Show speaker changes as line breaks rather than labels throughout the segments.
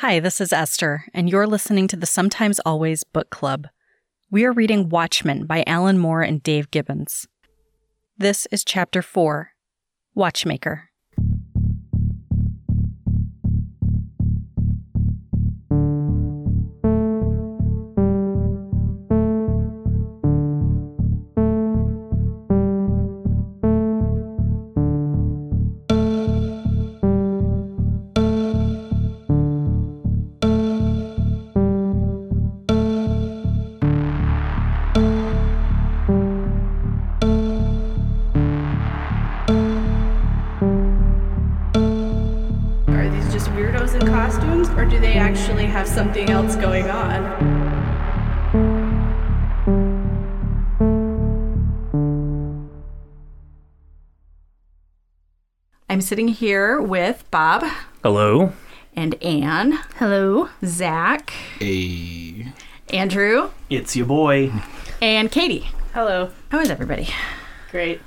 Hi, this is Esther, and you're listening to the Sometimes Always Book Club. We are reading Watchmen by Alan Moore and Dave Gibbons. This is Chapter 4 Watchmaker.
Sitting here with Bob
Hello.
and Anne. Hello. Zach,
A
Andrew,
It's your boy.
and Katie.
Hello.
How is everybody?
Great.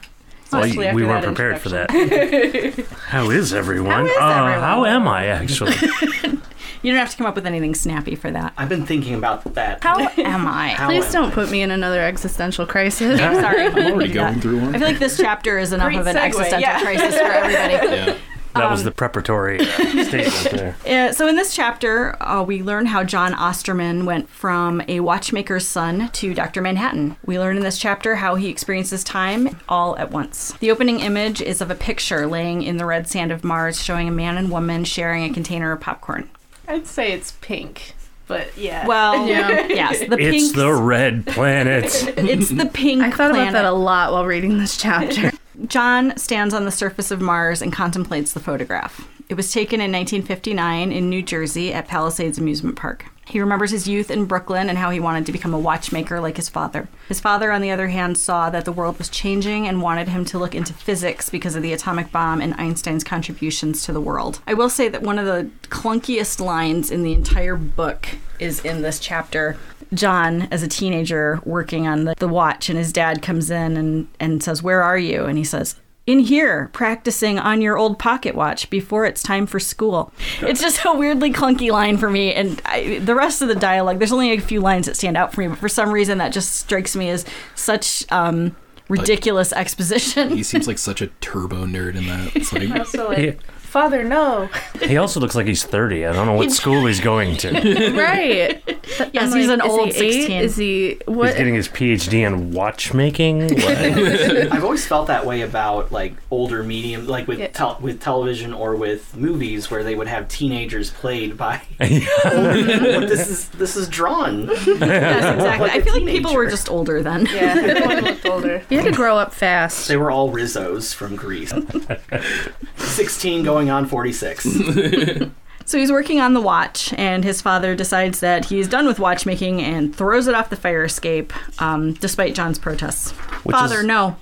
Well,
Especially after
we weren't prepared for that. how is everyone?
How is
Uh,
everyone?
how am I actually?
You don't have to come up with anything snappy for that.
I've been thinking about that.
How am I?
How
Please
am
don't
I?
put me in another existential crisis.
I'm sorry.
I'm already going through one.
I feel like this chapter is enough
Great
of an
segue,
existential
yeah.
crisis for everybody.
Yeah.
That
Um,
was the preparatory uh, statement there.
Uh, so in this chapter, uh, we learn how John Osterman went from a watchmaker's son to Dr. Manhattan. We learn in this chapter how he experiences time all at once. The opening image is of a picture laying in the red sand of Mars showing a man and woman sharing a container of popcorn.
I'd say it's pink, but yeah.
Well,
Yeah.
yes, the
It's the red planet.
it's the pink.
I thought about that a lot while reading this chapter.
John stands on the surface of Mars and contemplates the photograph. It was taken in 1959 in New Jersey at Palisades Amusement Park. He remembers his youth in Brooklyn and how he wanted to become a watchmaker like his father. His father, on the other hand, saw that the world was changing and wanted him to look into physics because of the atomic bomb and Einstein's contributions to the world. I will say that one of the clunkiest lines in the entire book is in this chapter. John, as a teenager, working on the, the watch, and his dad comes in and, and says, Where are you? And he says, in here, practicing on your old pocket watch before it's time for school. It's just a weirdly clunky line for me, and I, the rest of the dialogue, there's only a few lines that stand out for me, but for some reason that just strikes me as such um, ridiculous exposition.
He seems like such a turbo nerd in that. It's like
so like,
he,
Father, no.
he also looks like he's 30. I don't know what school he's going to.
Right.
Yes,
I'm
he's an
is
old
he eight?
16.
Is he what?
He's getting his PhD in watchmaking. What?
I've always felt that way about like older medium, like with
Yeah.
tel- with television or with movies, where they would have teenagers played by. but this is this is drawn.
Yes, exactly.
Like
I
a
feel like people were just older then.
yeah, everyone looked older. You had to grow up fast.
They were all Rizzos from Grease. Sixteen going on forty six.
So he's working on the watch, and his father decides that he's done with watchmaking and throws it off the fire escape, um, despite John's protests.
Which
father,
is-
no.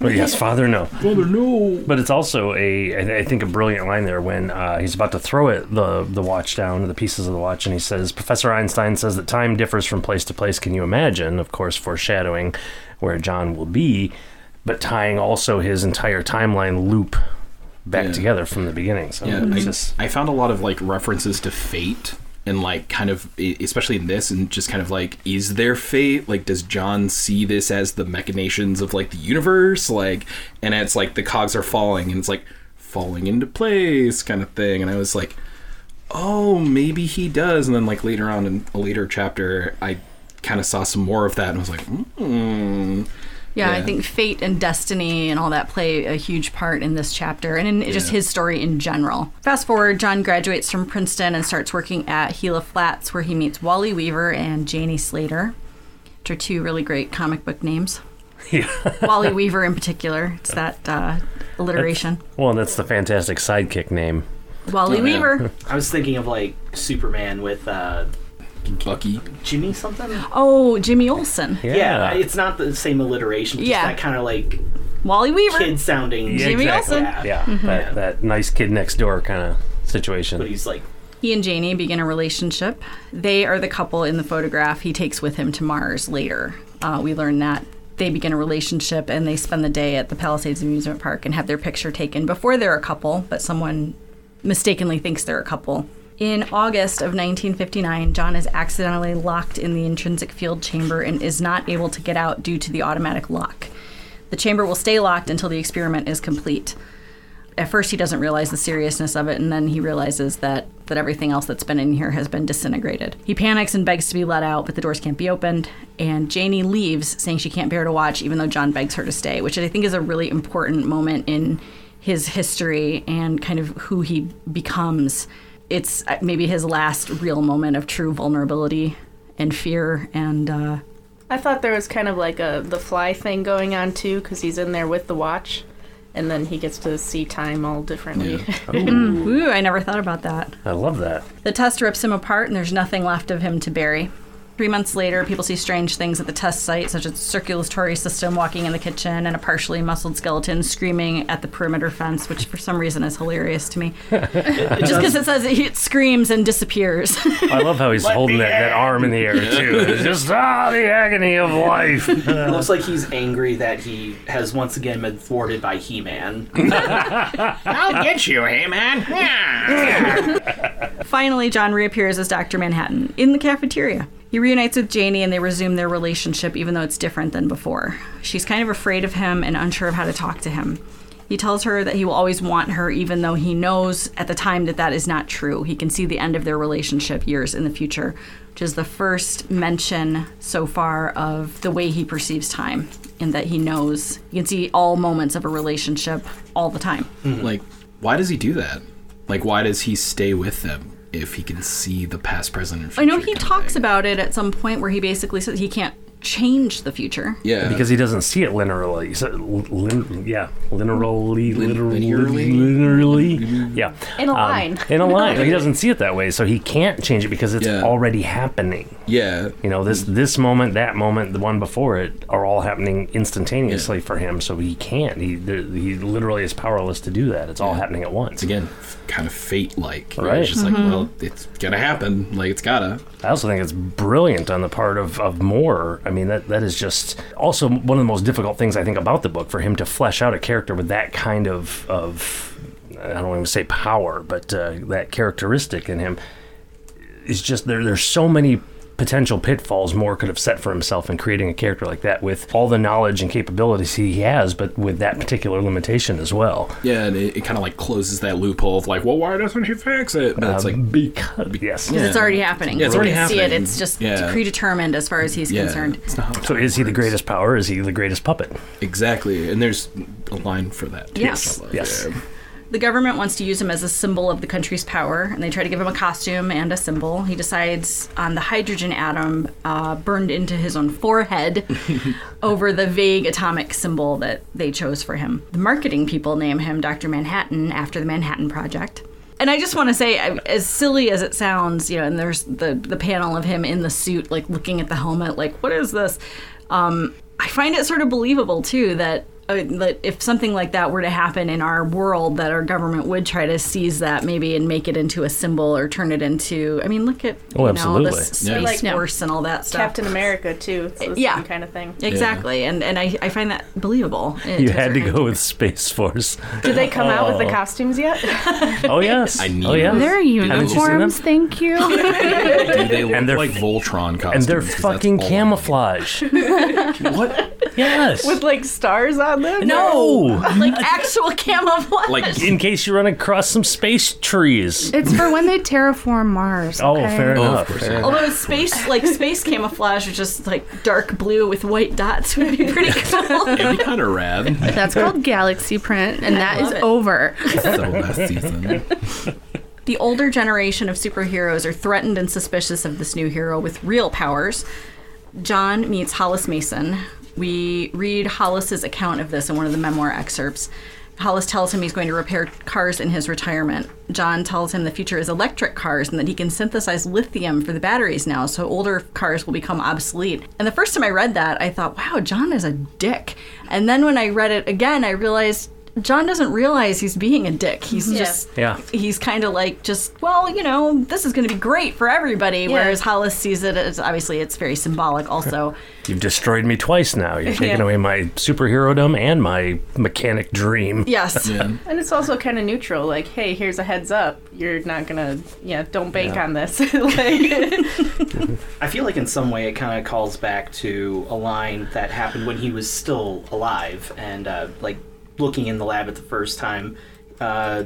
Well, yes, father, no.
Father, no.
But it's also a, I I think, a brilliant line there when uh, he's about to throw it, the the watch down, the pieces of the watch, and he says, "Professor Einstein says that time differs from place to place. Can you imagine?" Of course, foreshadowing where John will be, but tying also his entire timeline loop back
Yeah.
together from the beginning. So
Yeah, I,
just
I found a lot of like references to fate and like kind of especially in this and just kind of like is there fate like does john see this as the machinations of like the universe like and it's like the cogs are falling and it's like falling into place kind of thing and i was like oh maybe he does and then like later on in a later chapter i kind of saw some more of that and i was like hmm
Yeah, I think fate and destiny and all that play a huge part in this chapter and in just his story in general. Fast forward, John graduates from Princeton and starts working at Gila Flats, where he meets Wally Weaver and Janie Slater, which are two really great comic book names.
yeah.
Wally Weaver, in particular, it's that uh, alliteration.
Well, and that's the fantastic sidekick name.
Wally
yeah.
Weaver.
I was thinking of like Superman with uh,
bucky
Jimmy something.
Oh, Jimmy Olsen.
Yeah,
Yeah, it's not the same alliteration. Just
Yeah.
that kind of like
Wally Weaver.
kid sounding.
Yeah,
Jimmy
exactly.
Olsen.
Yeah, that, that nice kid next door kind of situation.
But he's like
He and Janie begin a relationship. They are the couple in the photograph he takes with him to Mars later. Uh, we learn that they begin a relationship and they spend the day at the Palisades Amusement Park and have their picture taken before they're a couple, but someone mistakenly thinks they're a couple In August of 1959, John is accidentally locked in the intrinsic field chamber and is not able to get out due to the automatic lock. The chamber will stay locked until the experiment is complete. At first, he doesn't realize the seriousness of it, and then he realizes that, that everything else that's been in here has been disintegrated. He panics and begs to be let out, but the doors can't be opened. And Janie leaves, saying she can't bear to watch, even though John begs her to stay, which I think is a really important moment in his history and kind of who he becomes. It's uh, maybe his last real moment of true vulnerability and fear and uh,
I thought there was kind of like a the fly thing going on too, because he's in there with the watch, and then he gets to see time all differently.
ooh, I never thought about that.
I love that.
The test rips him apart, and there's nothing left of him to bury. Three months later, people see strange things at the test site, such as a circulatory system walking in the kitchen and a partially muscled skeleton screaming at the perimeter fence, which for some reason is hilarious to me. Just because it says it, it screams and disappears.
I love how he's holding that, that arm in the air too. It's just ah, the agony of life.
It looks like he's angry that he has once again been thwarted by He-Man.
I'll get you, He Man.
Finally, John reappears as Dr. Manhattan in the cafeteria. He reunites with Janie and they resume their relationship, even though it's different than before. She's kind of afraid of him and unsure of how to talk to him. He tells her that he will always want her, even though he knows at the time that that is not true. He can see the end of their relationship years in the future, which is the first mention so far of the way he perceives time, in that he knows. You can see all moments of a relationship all the time.
like, why does he do that? Like, why does he stay with them if he can see the past, present, and future?
I know he talks about it at some point where he basically says he can't change the future.
Yeah,
because he doesn't see it linearly. So, lin, yeah, linearly,
Lin-
literally,
linearly?
linearly. Yeah,
In a
Um,
line.
in a line. he doesn't see it that way, so he can't change it because it's
Yeah.
already happening.
yeah,
You know, this this moment, that moment, the one before it, are all happening instantaneously for him. So he can't. He he literally is powerless to do that. It's all happening at once.
again, kind of fate-like.
Right.
It's just like, well, it's gonna happen. Like, it's gotta.
I also think it's brilliant on the part of, of Moore. I mean, that, that is just also one of the most difficult things I think about the book for him to flesh out a character with that kind of, of I don't even say power, but uh, that characteristic in him is just there. There's so many potential pitfalls Moore could have set for himself in creating a character like that with all the knowledge and capabilities he has, but with that particular limitation as well.
Yeah, and it, it kind of like closes that loophole of like, well, why doesn't he fix it? But it's
Um,
like,
because yes.
Yeah.
It's already happening.
Yeah, it's
We
already
can See it. It's just
Yeah.
predetermined as far as he's
yeah,
concerned.
it's not
So
time
is he the greatest power? Is he the greatest puppet?
Exactly, and there's a line for that. Too,
Yes.
which I love.
Yes.
Yeah.
The government wants to use him as a symbol of the country's power, and they try to give him a costume and a symbol. He decides on the hydrogen atom uh, burned into his own forehead over the vague atomic symbol that they chose for him. The marketing people name him Dr. Manhattan after the Manhattan Project. And I just want to say, as silly as it sounds, you know, and there's the the panel of him in the suit, like looking at the helmet, like what is this? Um, I find it sort of believable too that if something like that were to happen in our world, that our government would try to seize that maybe and make it into a symbol or turn it into. I mean, look at
Oh,
you
absolutely.
know, the
Yeah.
space
Like-
force and all that stuff.
Captain America too. It's
Yeah.
same kind of thing.
Exactly, and and I, I find that believable. uh,
You had to go with Space Force.
Did they come out with the
Oh.
costumes yet?
Oh yes.
I need
oh yeah.
those.
Their
Haven't you
uniforms, thank you.
Dude, they look
And they're-
like Voltron costumes.
and they're fucking camouflage.
What?
yes.
with like stars on them?
no.
like actual camouflage.
Like
In case you run across some space trees.
it's for when they terraform Mars.
Oh,
okay?
fair
Oh,
enough. fair
yeah.
enough.
Although space, like space camouflage, is just like dark blue with white dots would be pretty cool.
it'd be kind of rad.
That's called Galaxy Print, and that is
love it.
over.
so last season.
The older generation of superheroes are threatened and suspicious of this new hero with real powers. John meets Hollis Mason. We read Hollis's account of this in one of the memoir excerpts. Hollis tells him he's going to repair cars in his retirement. John tells him the future is electric cars and that he can synthesize lithium for the batteries now, so older cars will become obsolete. And the first time I read that, I thought, wow, John is a dick. And then when I read it again, I realized John doesn't realize he's being a dick. He's
Yeah.
just
Yeah.
he's kind of like just well, you know, this is going to be great for everybody. Whereas Hollis sees it as obviously it's very symbolic. Also,
You've destroyed me twice now. You've taken
Yeah.
away my superherodom and my mechanic dream.
yes,
Yeah.
And it's also kind of neutral. Like, hey, here's a heads up. You're not gonna, yeah, don't bank
Yeah.
on this. like,
I feel like in some way it kind of calls back to a line that happened when he was still alive and uh, like looking in the lab at the first time. Uh,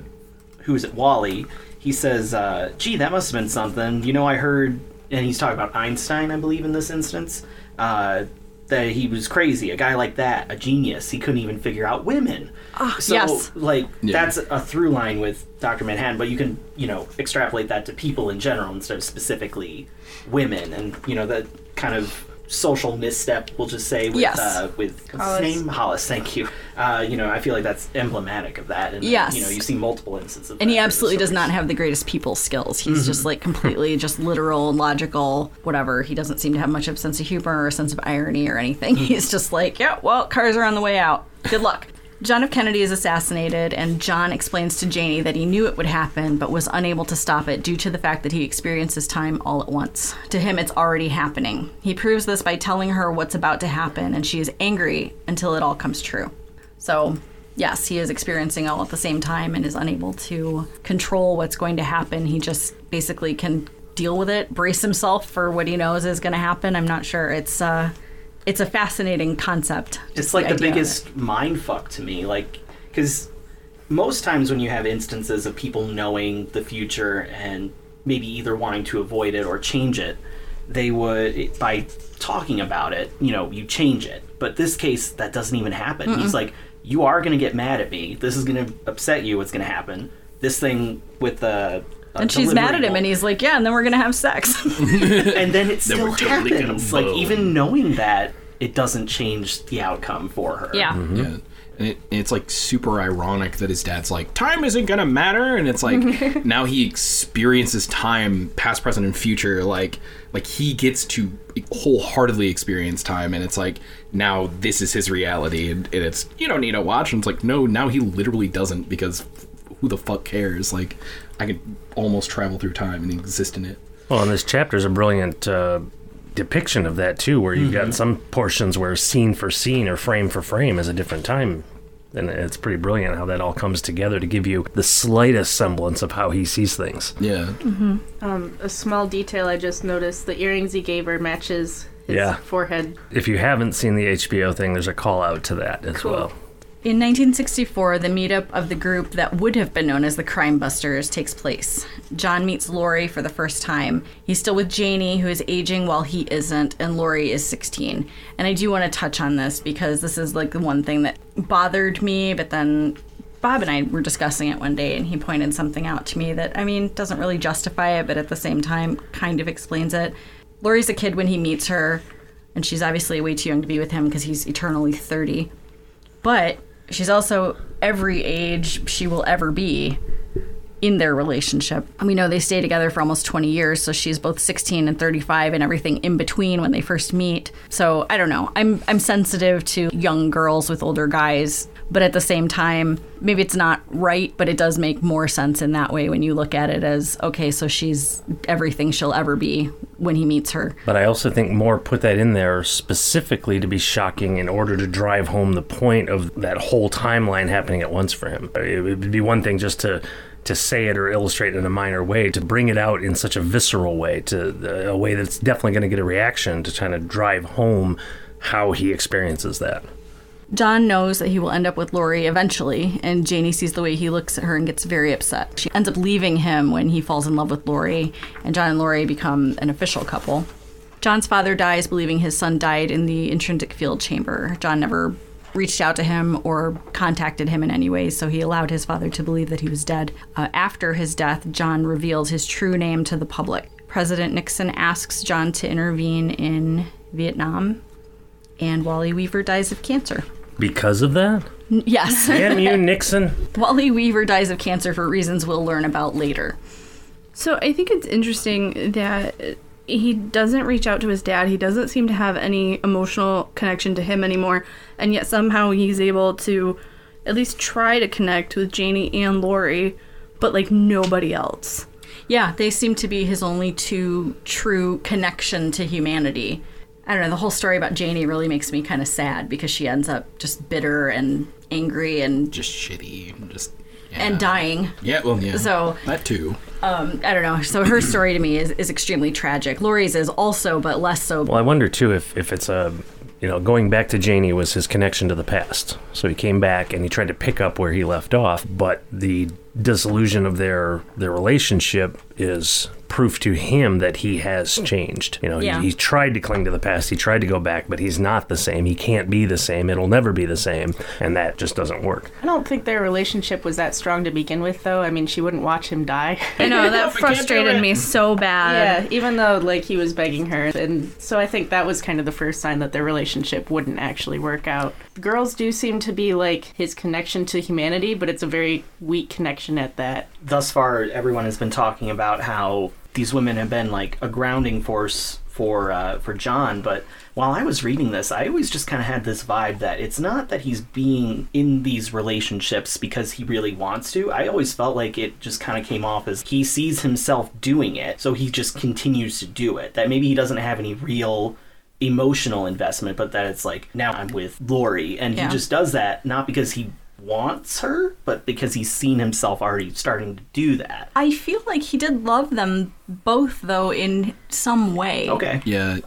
who is it? Wally. He says, uh, "Gee, that must have been something." You know, I heard, and he's talking about Einstein, I believe, in this instance. Uh, that he was crazy, a guy like that, a genius. He couldn't even figure out women. so,
yes.
like,
Yeah.
that's a through line with Dr. Manhattan, but you can, you know, extrapolate that to people in general instead of specifically women. And, you know, that kind of social misstep, we'll just say, with,
Yes.
uh, with what's
Hollis.
his name? Hollis, thank you. Uh, you know, I feel like that's emblematic of that. And,
Yes.
you know, you see multiple instances of
and
that
he absolutely does not have the greatest people skills. He's just like completely just literal, logical, whatever. He doesn't seem to have much of a sense of humor or a sense of irony or anything. He's just like, yeah, well, cars are on the way out. Good luck. John F. Kennedy is assassinated, and John explains to Janie that he knew it would happen, but was unable to stop it due to the fact that he experiences time all at once. To him, it's already happening. He proves this by telling her what's about to happen, and she is angry until it all comes true. So, yes, he is experiencing all at the same time and is unable to control what's going to happen. He just basically can deal with it, brace himself for what he knows is going to happen. I'm not sure. It's uh it's a fascinating concept.
It's like the
it.
biggest mind fuck to me. Like, because most times when you have instances of people knowing the future and maybe either wanting to avoid it or change it, they would, by talking about it, you know, you change it. But this case, that doesn't even happen. He's like, you are going to get mad at me. This is going to upset you. What's going to happen? This thing with the. A
And she's mad at him, and he's like, "Yeah, and then we're gonna have sex."
and then it still
we're totally gonna
happens. Like
bone.
even knowing that, it doesn't change the outcome for her.
yeah, mm-hmm.
Yeah. And, it, and it's like super ironic that his dad's like, time isn't gonna matter, and it's like now he experiences time, past, present, and future. Like, like he gets to wholeheartedly experience time, and it's like now this is his reality, and, and it's you don't need a watch. And it's like no, now he literally doesn't because who the fuck cares? Like, I can almost travel through time and exist in it.
Well, and this chapter is a brilliant uh, depiction of that too, where you've got some portions where scene for scene or frame for frame is a different time. And it's pretty brilliant how that all comes together to give you the slightest semblance of how he sees things.
Yeah.
um, a small detail I just noticed: the earrings he gave her matches his
Yeah.
forehead.
If you haven't seen the HBO thing, there's a call out to that as
Cool.
well.
In 1964, the meetup of the group that would have been known as the Crime Busters takes place. John meets Laurie for the first time. He's still with Janie, who is aging while he isn't, and Laurie is 16. And I do want to touch on this because this is like the one thing that bothered me, but then Bob and I were discussing it one day, and he pointed something out to me that, I mean, doesn't really justify it, but at the same time kind of explains it. Laurie's a kid when he meets her, and she's obviously way too young to be with him because he's eternally 30 but she's also every age she will ever be in their relationship. We know they stay together for almost 20 years, so she's both 16 and 35 and everything in between when they first meet. So, I don't know. I'm I'm sensitive to young girls with older guys, but at the same time, maybe it's not right, but it does make more sense in that way when you look at it as okay, so she's everything she'll ever be when he meets her.
But I also think Moore put that in there specifically to be shocking in order to drive home the point of that whole timeline happening at once for him. It would be one thing just to to say it or illustrate it in a minor way, to bring it out in such a visceral way, to uh, a way that's definitely going to get a reaction to kind of drive home how he experiences that.
John knows that he will end up with Laurie eventually, and Janie sees the way he looks at her and gets very upset. She ends up leaving him when he falls in love with Laurie, and John and Laurie become an official couple. John's father dies believing his son died in the intrinsic field chamber. John never reached out to him or contacted him in any way, so he allowed his father to believe that he was dead. Uh, after his death, John reveals his true name to the public. President Nixon asks John to intervene in Vietnam, and Wally Weaver dies of cancer.
Because of that?
Yes.
Damn you, Nixon.
Wally Weaver dies of cancer for reasons we'll learn about later.
So I think it's interesting that he doesn't reach out to his dad. He doesn't seem to have any emotional connection to him anymore, and yet somehow he's able to at least try to connect with Janie and Laurie, but like nobody else.
Yeah, they seem to be his only two true connection to humanity. I don't know, the whole story about Janie really makes me kind of sad because she ends up just bitter and angry and
Just shitty. Just yeah.
and dying.
Yeah, well, yeah.
So-
that too.
Um, I don't know. So her story to me is, is extremely tragic. Laurie's is also, but less so.
Well, I wonder too if, if it's a, you know, going back to Janie was his connection to the past. So he came back and he tried to pick up where he left off, but the disillusion of their their relationship is proof to him that he has changed. You know,
Yeah.
he, he tried to cling to the past, he tried to go back, but he's not the same. He can't be the same. It'll never be the same, and that just doesn't work.
I don't think their relationship was that strong to begin with, though. I mean, she wouldn't watch him die.
I know that frustrated me so bad.
yeah, even though like he was begging her, and so I think that was kind of the first sign that their relationship wouldn't actually work out. Girls do seem to be like his connection to humanity, but it's a very weak connection at that.
Thus far everyone has been talking about how these women have been like a grounding force for uh, for John but while I was reading this I always just kind of had this vibe that it's not that he's being in these relationships because he really wants to. I always felt like it just kind of came off as he sees himself doing it so he just continues to do it. That maybe he doesn't have any real emotional investment but that it's like now I'm with Laurie. And
Yeah.
he just does that not because he wants her, but because he's seen himself already starting to do that.
I feel like he did love them both, though, in some way.
Okay.
Yeah,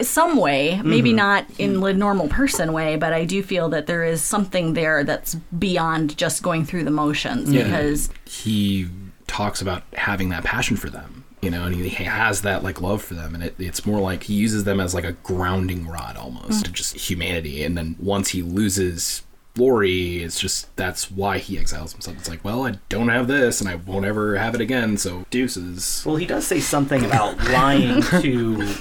Some way, maybe mm-hmm. not in the normal person way, but I do feel that there is something there that's beyond just going through the motions
Yeah.
because
he talks about having that passion for them you know and he, he has that like love for them and it, it's more like he uses them as like a grounding rod almost mm. to just humanity and then once he loses Laurie, it's just that's why he exiles himself. It's like, well, I don't have this, and I won't ever have it again. So deuces.
Well, he does say something about lying to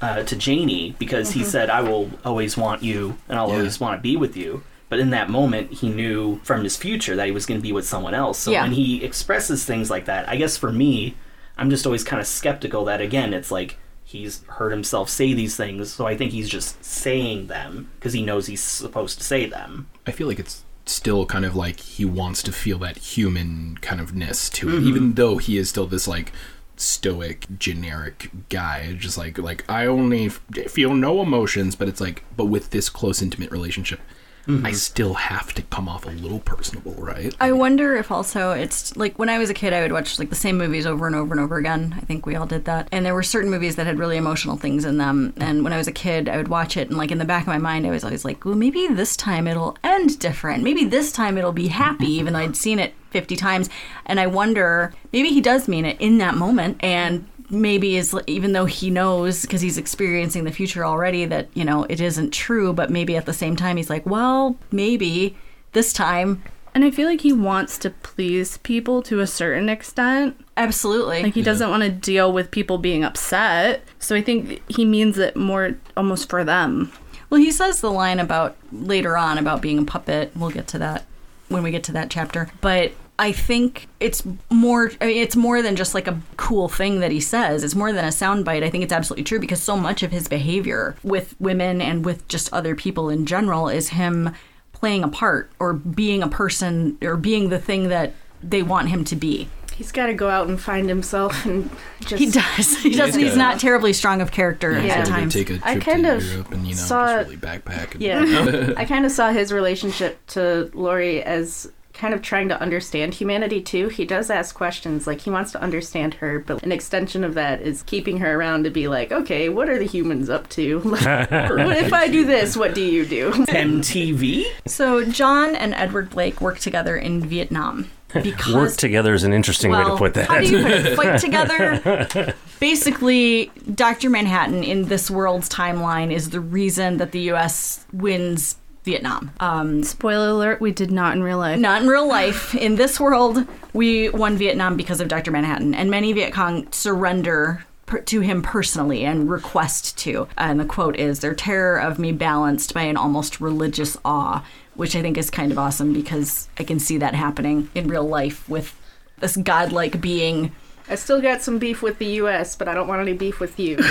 uh, to Janie because he said, "I will always want you, and I'll
Yeah.
always want to be with you." But in that moment, he knew from his future that he was going to be with someone else. So
Yeah.
when he expresses things like that, I guess for me, I'm just always kind of skeptical that again, it's like he's heard himself say these things, so I think he's just saying them because he knows he's supposed to say them.
I feel like it's still kind of like he wants to feel that human kind of ness to it, mm-hmm. even though he is still this like stoic, generic guy. Just like like I only f- feel no emotions, but it's like, but with this close, intimate relationship, Mm-hmm. I still have to come off a little personable, right?
I wonder if also it's like when I was a kid, I would watch like the same movies over and over and over again. I think we all did that. And there were certain movies that had really emotional things in them. And when I was a kid, I would watch it, and like in the back of my mind, I was always like, well, maybe this time it'll end different. Maybe this time it'll be happy, even though I'd seen it 50 times. And I wonder, maybe he does mean it in that moment. And maybe is even though he knows because he's experiencing the future already that you know it isn't true but maybe at the same time he's like well maybe this time
And I feel like he wants to please people to a certain extent.
absolutely
Like he doesn't want to deal with people being upset. So I think he means it more almost for them.
well he says the line about later on about being a puppet we'll get to that when we get to that chapter but I think it's more. I mean, it's more than just like a cool thing that he says. It's more than a soundbite. I think it's absolutely true because so much of his behavior with women and with just other people in general is him playing a part or being a person or being the thing that they want him to be.
He's got to go out and find himself and just.
He does. He does.
he's
He's
got-
not terribly strong of character
Yeah,
Yeah.
at times.
take a trip
I kind
to
of
Europe and you know
saw-
just really backpack. And,
Yeah, I kind of saw his relationship to Laurie as kind of trying to understand humanity too. He does ask questions, like he wants to understand her, but an extension of that is keeping her around to be like, okay, what are the humans up to? Like, what if I do this? What do you do?
MTV?
So John and Edward Blake work together in Vietnam because
Work together is an interesting way to put that.
How do you put it? Fight together. Basically, Dr. Manhattan in this world's timeline is the reason that the U.S. wins Vietnam. Um,
Spoiler alert, we did not in real life.
not in real life. In this world, we won Vietnam because of Dr. Manhattan, and many Viet Cong surrender per- to him personally and request to. And the quote is, "Their terror of me balanced by an almost religious awe," which I think is kind of awesome because I can see that happening in real life with this godlike being.
I still got some beef with the U.S., but I don't want any beef with you.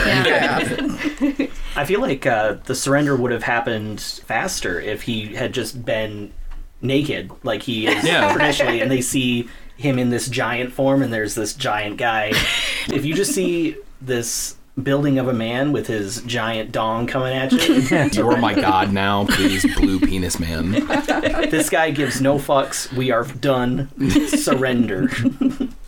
I feel like uh, the surrender would have happened faster if he had just been naked, like he is
Yeah.
traditionally, and they see him in this giant form, and there's this giant guy. if you just see this building of a man with his giant dong coming at you,
You're my god now, please, blue penis man.
this guy gives no fucks. We are done. Surrender.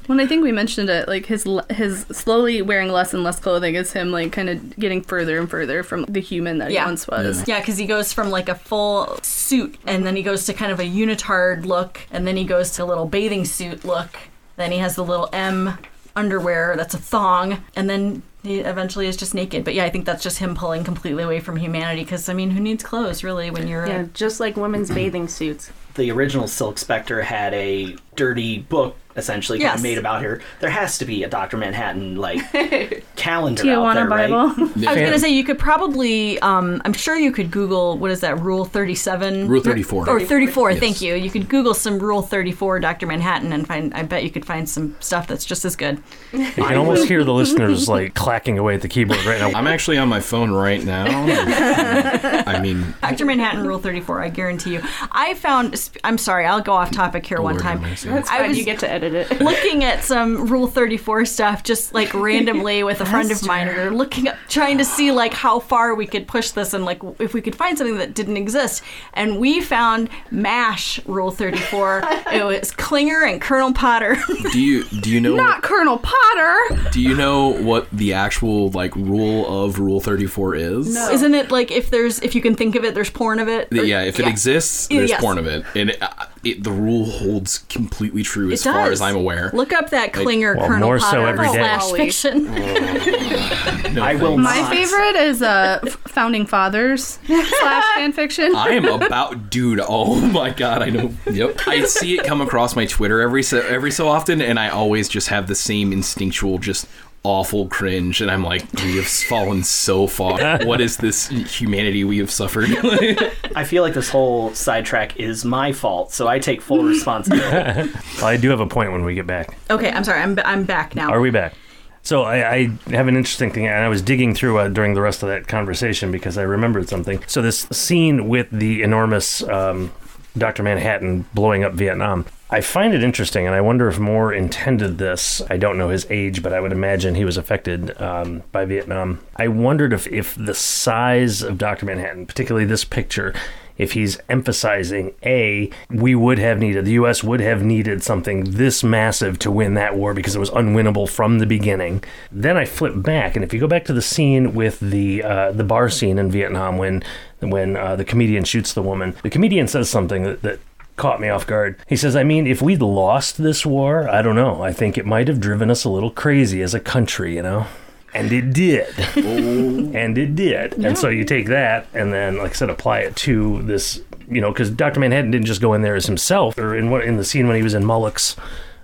When I think we mentioned it, like his his slowly wearing less and less clothing is him like kind of getting further and further from the human that
Yeah.
he once was.
Yeah, because he goes from like a full suit, and then he goes to kind of a unitard look, and then he goes to a little bathing suit look. Then he has the little M underwear that's a thong, and then he eventually is just naked. But yeah, I think that's just him pulling completely away from humanity. Because I mean, who needs clothes really when you're?
Yeah, just like women's bathing suits.
the original Silk Spectre had a dirty book essentially kind of made about her. There has to be a Doctor Manhattan like calendar out
Tijuana
there,
Bible.
right?
I was gonna say you could probably. Um, I'm sure you could Google what is that Rule 37?
Rule 34.
or 34.
Yes.
Thank you. You could Google some Rule 34 Dr. Manhattan and find. I bet you could find some stuff that's just as good.
You can almost hear the listeners like clacking away at the keyboard right now.
I'm actually on my phone right now. I mean,
Dr. Manhattan Rule 34. I guarantee you. I found. I'm sorry. I'll go off topic here one
Lord
time.
have mercy.
I was
you get to edit it.
looking at some Rule 34 stuff just like randomly with a friend of mine. We were looking up, trying to see like how far we could push this and like if we could find something that didn't exist. And we found MASH Rule 34. it was Klinger and Colonel Potter.
do you do you know
Not Colonel Potter.
do you know what the actual like rule of Rule 34 is?
No.
Isn't it like if there's if you can think of it, there's porn of it? Or-
Yeah, if it exists, there's
Yes.
porn of it, and it, uh, it, the rule holds completely true as
It
far as I'm aware.
Look up that Klinger
Well,
Colonel
more so
Potter
every day.
slash
Holy.
fiction.
No
I will.
My
not.
favorite is uh, F- Founding Fathers slash fan fiction.
I am about, dude. Oh my god, I know. Yep, I see it come across my Twitter every so every so often, and I always just have the same instinctual, just awful cringe, and I'm like, we have fallen so far. What is this humanity we have suffered?
I feel like this whole sidetrack is my fault, so I take full responsibility.
Well, I do have a point when we get back.
Okay, I'm sorry. I'm I'm back now.
Are we back? So I, I have an interesting thing, and I was digging through uh, during the rest of that conversation because I remembered something. So this scene with the enormous um, Dr. Manhattan blowing up Vietnam, I find it interesting, and I wonder if Moore intended this. I don't know his age, but I would imagine he was affected um, by Vietnam. I wondered if if the size of Dr. Manhattan, particularly this picture, if he's emphasizing a we would have needed the US would have needed something this massive to win that war because it was unwinnable from the beginning then I flip back and if you go back to the scene with the uh, the bar scene in Vietnam when when uh, the comedian shoots the woman the comedian says something that, that caught me off guard. He says, I mean, if we'd lost this war, I don't know. I think it might have driven us a little crazy as a country, you know? And it did. and it did. And so you take that and then, like I said, apply it to this, you know, because Dr. Manhattan didn't just go in there as himself, or in what in the scene when he was in Moloch's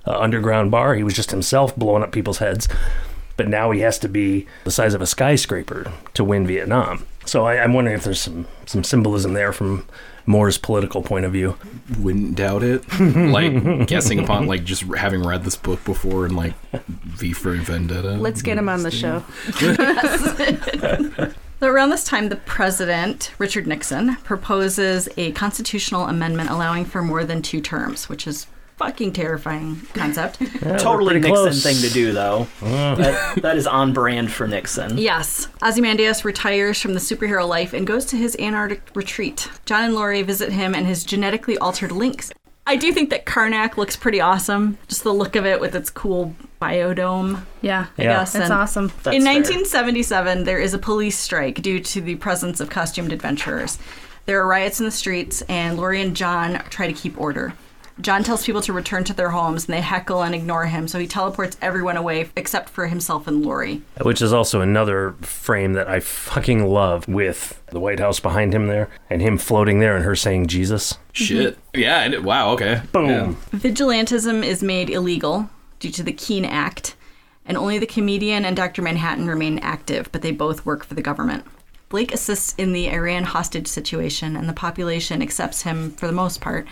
uh, underground bar, he was just himself blowing up people's heads. But now he has to be the size of a skyscraper to win Vietnam. So I, I'm wondering if there's some some symbolism there from Moore's political point of view.
Wouldn't doubt it. like guessing upon like just having read this book before and like V for Vendetta.
Let's get him on the show.
So around this time, the president, Richard Nixon, proposes a constitutional amendment allowing for more than two terms, which is fucking terrifying concept.
totally Nixon
close.
thing to do, though. Mm. that, that is on brand for Nixon.
yes. Ozymandias retires from the superhero life and goes to his Antarctic retreat. John and Laurie visit him and his genetically altered lynx. I do think that Karnak looks pretty awesome. Just the look of it with its cool biodome.
Yeah,
I
Yeah.
guess.
that's
and-
awesome.
That's
in
fair.
1977, there is a police strike due to the presence of costumed adventurers. There are riots in the streets, and Laurie and John try to keep order. John tells people to return to their homes, and they heckle and ignore him, so he teleports everyone away except for himself and Laurie.
Which is also another frame that I fucking love with the White House behind him there and him floating there and her saying Jesus.
Shit. Mhm. Yeah. I did- wow. Okay.
Boom.
Yeah.
Vigilantism is made illegal due to the Keene Act, and only the comedian and Dr. Manhattan remain active, but they both work for the government. Blake assists in the Iran hostage situation, and the population accepts him for the most part.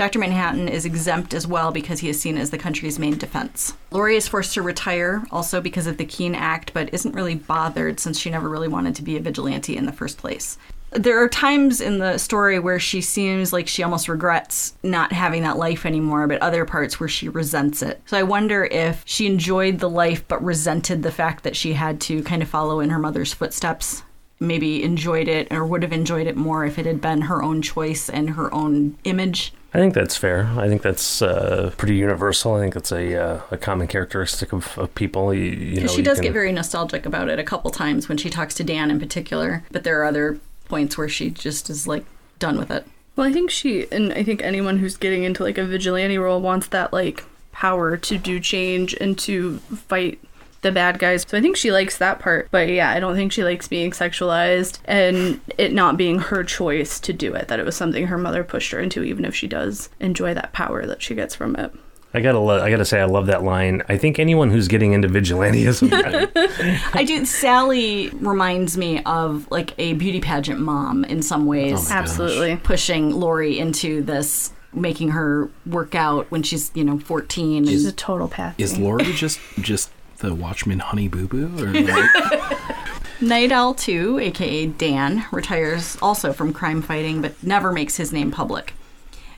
Dr. Manhattan is exempt as well because he is seen as the country's main defense. Laurie is forced to retire also because of the Keene Act, but isn't really bothered since she never really wanted to be a vigilante in the first place. There are times in the story where she seems like she almost regrets not having that life anymore, but other parts where she resents it. So I wonder if she enjoyed the life but resented the fact that she had to kind of follow in her mother's footsteps. Maybe enjoyed it or would have enjoyed it more if it had been her own choice and her own image.
I think that's fair. I think that's uh, pretty universal. I think it's a uh, a common characteristic of, of people. You, you know,
Because she
you
does
can-
get very nostalgic about it a couple times when she talks to Dan in particular, but there are other points where she just is like done with it.
Well, I think she and I think anyone who's getting into like a vigilante role wants that like power to do change and to fight the bad guys. So I think she likes that part. But yeah, I don't think she likes being sexualized and it not being her choice to do it. That it was something her mother pushed her into, even if she does enjoy that power that she gets from it.
I gotta, lo- I gotta say, I love that line. I think anyone who's getting into vigilantism,
I do. Sally reminds me of like a beauty pageant mom in some oh ways,
Absolutely.
pushing Laurie into this, making her work out when she's you know fourteen.
She's a total path.
Is Laurie just just the Watchman Honey Boo Boo? Or like,
Nite Owl 2, aka Dan, retires also from crime fighting but never makes his name public.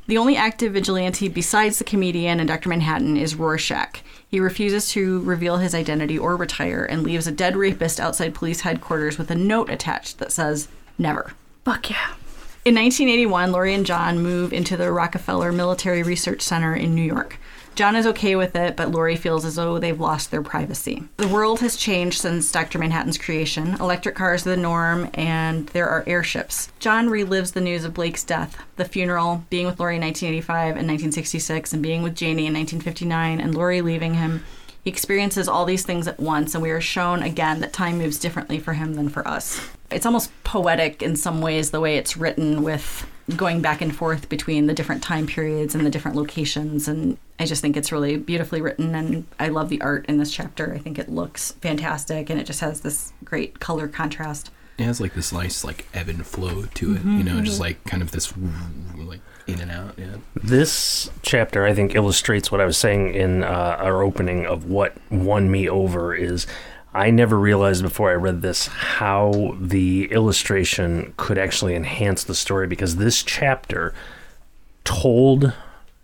The only active vigilante besides the comedian and Dr. Manhattan is Rorschach. He refuses to reveal his identity or retire and leaves a dead rapist outside police headquarters with a note attached that says, Never.
Fuck yeah.
In 1981, Laurie and John move into the Rockefeller Military Research Center in New York. John is okay with it, but Laurie feels as though they've lost their privacy. The world has changed since Dr. Manhattan's creation. Electric cars are the norm, and there are airships. John relives the news of Blake's death, the funeral, being with Laurie in 1985 and 1966, and being with Janie in 1959, and Laurie leaving him. He experiences all these things at once, and we are shown again that time moves differently for him than for us. It's almost poetic in some ways, the way it's written, with going back and forth between the different time periods and the different locations. And I just think it's really beautifully written, and I love the art in this chapter. I think it looks fantastic, and it just has this great color contrast.
it has like this nice like ebb and flow to it, you know, just mm-hmm. like kind of this like in and out. Yeah.
This chapter, I think, illustrates what I was saying in uh, our opening of what won me over is I never realized before I read this how the illustration could actually enhance the story because this chapter, told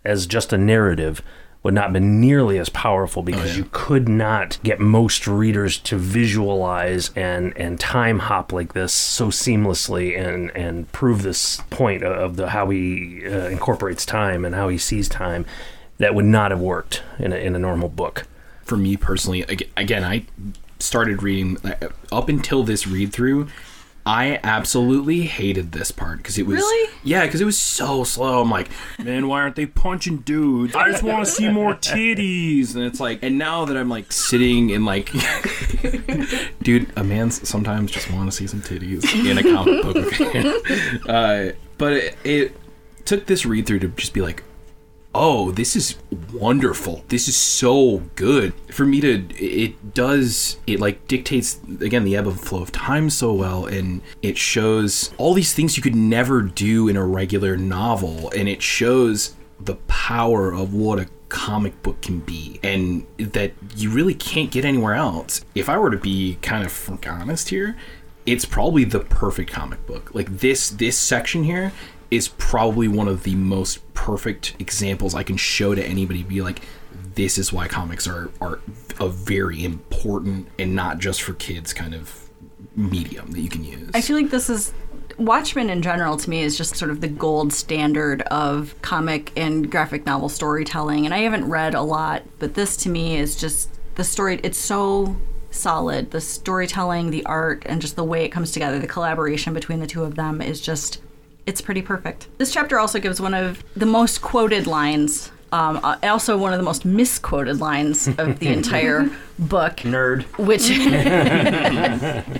as just a narrative, would not have been nearly as powerful because you could not get most readers to visualize and and time hop like this so seamlessly and and prove this point of the how he uh, incorporates time and how he sees time that would not have worked in a, in a normal book.
for me personally, again, I started reading uh, up until this read through. I absolutely hated this part because it was
Really?
yeah because it was so slow. I'm like, man, why aren't they punching dudes? I just want to see more titties. And it's like, and now that I'm like sitting in like, dude, a man sometimes just want to see some titties in a comic book. uh, but it, it took this read through to just be like, oh this is wonderful. This is so good. For me to it does it like dictates again the ebb and flow of time so well and it shows all these things you could never do in a regular novel and it shows the power of what a comic book can be and that you really can't get anywhere else. If i were to be kind of frank honest here it's probably the perfect comic book. Like this this section here is probably one of the most perfect examples I can show to anybody be like this is why comics are are a very important and not just for kids kind of medium that you can use.
I feel like this is Watchmen in general to me is just sort of the gold standard of comic and graphic novel storytelling. And I haven't read a lot, but this to me is just the story. It's so solid. The storytelling, the art, and just the way it comes together, the collaboration between the two of them is just, it's pretty perfect. This chapter also gives one of the most quoted lines. Um, uh, also, one of the most misquoted lines of the entire book
Nerd.
which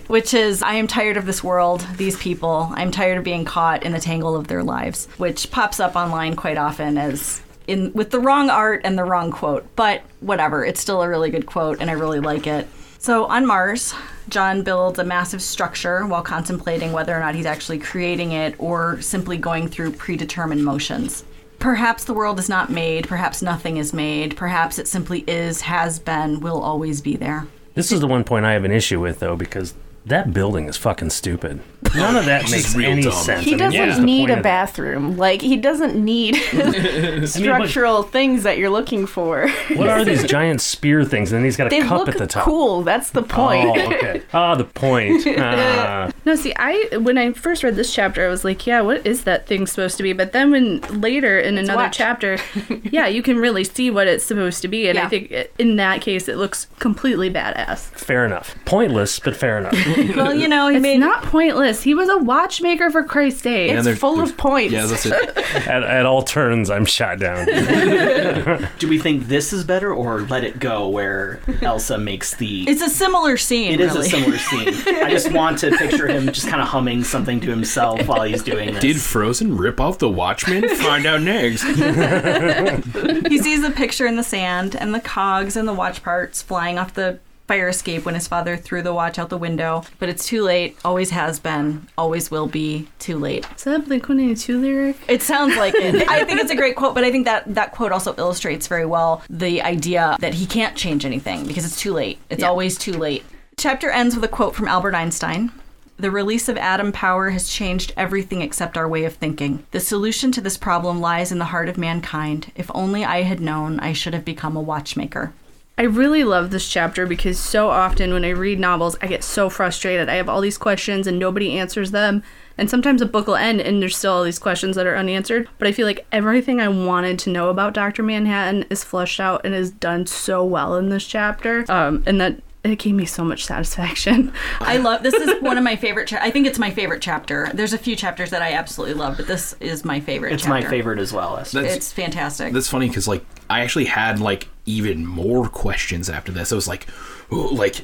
which is I am tired of this world, these people. I'm tired of being caught in the tangle of their lives, which pops up online quite often as in with the wrong art and the wrong quote. But whatever, it's still a really good quote and I really like it. So on Mars, John builds a massive structure while contemplating whether or not he's actually creating it or simply going through predetermined motions. Perhaps the world is not made, perhaps nothing is made, perhaps it simply is, has been, will always be there.
This is the one point I have an issue with, though, because that building is fucking stupid. None of that makes any
dumb.
sense.
He
I mean,
doesn't
what's the
need a bathroom. Like he doesn't need structural things that you're looking for.
What are these giant spear things? And then he's got a
They
cup
look
at the top.
cool. That's the point.
Oh, okay. Ah, the point. Ah.
No, see, I when I first read this chapter, I was like, yeah, what is that thing supposed to be? But then when later in another
watch.
chapter, yeah, you can really see what it's supposed to be, and I think in that case, it looks completely badass.
fair enough. Pointless, but fair enough.
Well, you know, he
It's
made
not pointless. He was a watchmaker for Christ's sake.
It's
there-
full
there's-
of points.
Yeah, that's it.
at, at all turns, I'm shot down.
Do we think this is better or Let It Go, where Elsa makes the.
it's a similar scene.
It is
really.
a similar scene. I just want to picture him just kind of humming something to himself while he's doing this.
Did Frozen rip off the Watchmen? Find out next.
he sees the picture in the sand and the cogs and the watch parts flying off the fire escape when his father threw the watch out the window. But it's too late. Always has been. Always will be. Too late.
Is that a Blink 182 lyric?
It sounds like it. I think it's a great quote, but I think that that quote also illustrates very well the idea that he can't change anything because it's too late. It's always too late. Chapter ends with a quote from Albert Einstein. The release of atom power has changed everything except our way of thinking. The solution to this problem lies in the heart of mankind. If only I had known, I should have become a watchmaker.
I really love this chapter because so often when I read novels, I get so frustrated. I have all these questions and nobody answers them. And sometimes a book will end and there's still all these questions that are unanswered. But I feel like everything I wanted to know about Dr. Manhattan is fleshed out and is done so well in this chapter. Um, and that it gave me so much satisfaction.
I love this is one of my favorite cha- I think it's my favorite chapter. There's a few chapters that I absolutely love, but this is my favorite
It's
chapter.
my favorite as well.
That's-
It's fantastic.
That's funny because like I actually had like even more questions after this. I was like, oh, like,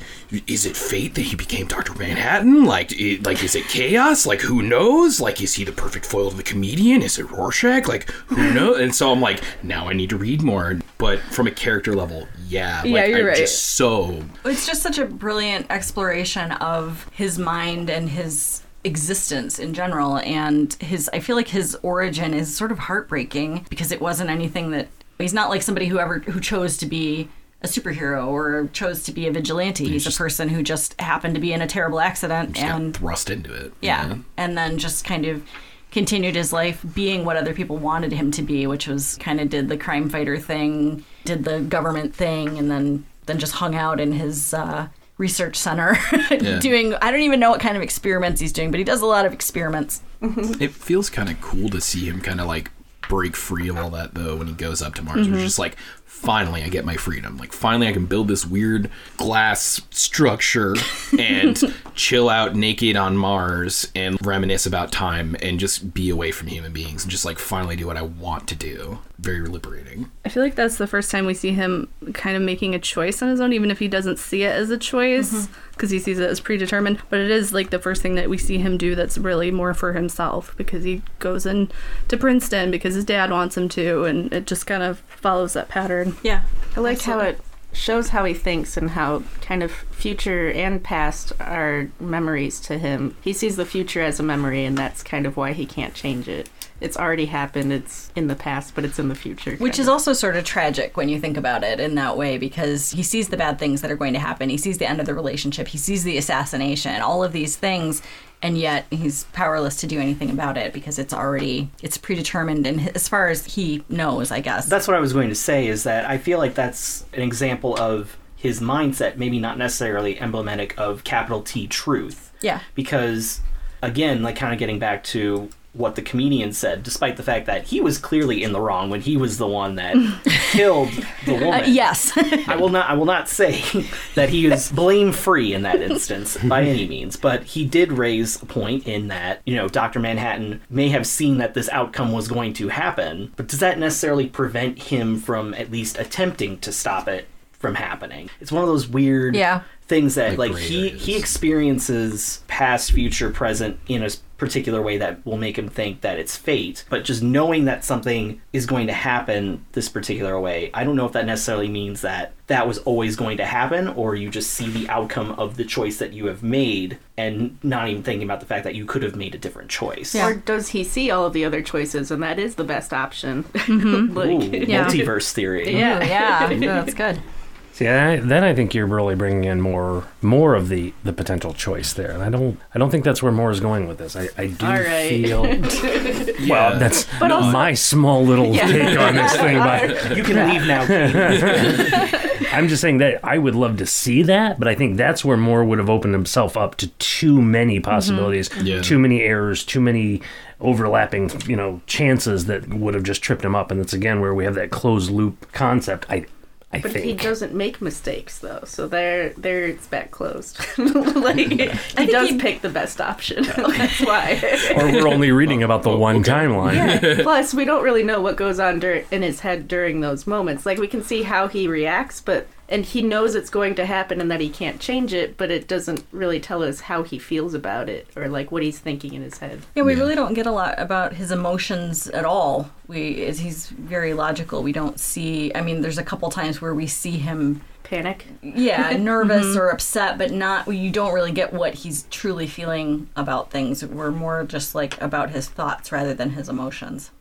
is it fate that he became Doctor Manhattan? Like, it, like is it chaos? Like, who knows? Like, is he the perfect foil to the comedian? Is it Rorschach? Like, who knows? And so I'm like, now I need to read more. But from a character level, yeah, like,
Yeah, you're
I'm
right.
just so
It's just such a brilliant exploration of his mind and his existence in general and his I feel like his origin is sort of heartbreaking because it wasn't anything that he's not like somebody who ever who chose to be a superhero or chose to be a vigilante. He's,
just-
a person who just happened to be in a terrible accident
just
and
thrust into it.
yeah, and then just kind of continued his life being what other people wanted him to be, which was kind of did the crime fighter thing, did the government thing, and then then just hung out in his uh, research center doing I don't even know what kind of experiments he's doing, but he does a lot of experiments.
It feels kind of cool to see him kind of like break free of all that though when he goes up to Mars. It's mm-hmm. just like finally I get my freedom. Like finally I can build this weird glass structure and chill out naked on Mars and reminisce about time and just be away from human beings and just like finally do what I want to do. Very liberating.
I feel like that's the first time we see him kind of making a choice on his own, even if he doesn't see it as a choice, mm-hmm. because he sees it as predetermined. But it is like the first thing that we see him do that's really more for himself, because he goes in to Princeton because his dad wants him to, and it just kind of follows that pattern.
Yeah.
I like how it shows how he thinks and how kind of future and past are memories to him. He sees the future as a memory, and that's kind of why he can't change it. It's already happened. It's in the past, but it's in the future.
Which
kind
is
of.
also sort of tragic when you think about it in that way because he sees the bad things that are going to happen. He sees the end of the relationship. He sees the assassination, all of these things, and yet he's powerless to do anything about it because it's already it's predetermined and as far as he knows, I guess.
That's what I was going to say. Is that I feel like that's an example of his mindset, maybe not necessarily emblematic of capital T truth.
yeah.
because again like kind of getting back to what the comedian said despite the fact that he was clearly in the wrong when he was the one that killed the woman
Uh, yes.
I will not I will not say that he is blame free in that instance by any means, but he did raise a point in that, you know, Dr. Manhattan may have seen that this outcome was going to happen, but does that necessarily prevent him from at least attempting to stop it from happening? It's one of those weird
Yeah.
Things that
Like
like, he he experiences past, future, present in a particular way that will make him think that it's fate. But just knowing that something is going to happen this particular way, I don't know if that necessarily means that that was always going to happen, or you just see the outcome of the choice that you have made and not even thinking about the fact that you could have made a different choice.
Yeah.
Or does he see all of the other choices, and that is the best option? Mm-hmm.
Ooh,
like,
Yeah.
multiverse theory.
Yeah.
Ooh, yeah. That's good.
See, I, then I think you're really bringing in more more of the the potential choice there, and I don't I don't think that's where Moore is going with this. I, I do
All right.
feel
Yeah.
well. That's
But also-
my small little take on this thing. But
You can leave now.
I'm just saying that I would love to see that, but I think that's where Moore would have opened himself up to too many mm-hmm. possibilities,
Yeah.
too many errors, too many overlapping, you know, chances that would have just tripped him up. And it's again where we have that closed loop concept. I, I
But
think.
he doesn't make mistakes though, so there, there it's back closed. like he does
he-
pick the best option. That's why.
or we're only reading about the one timeline.
Plus, we don't really know what goes on dur- in his head during those moments. Like we can see how he reacts, but and he knows it's going to happen and that he can't change it, but it doesn't really tell us how he feels about it or like what he's thinking in his head.
Yeah, we really don't get a lot about his emotions at all. We is he's very logical. We don't see. I mean, there's a couple times where we see him,
Panic.
yeah, nervous mm-hmm. or upset, but not. You don't really get what he's truly feeling about things. We're more just like about his thoughts rather than his emotions.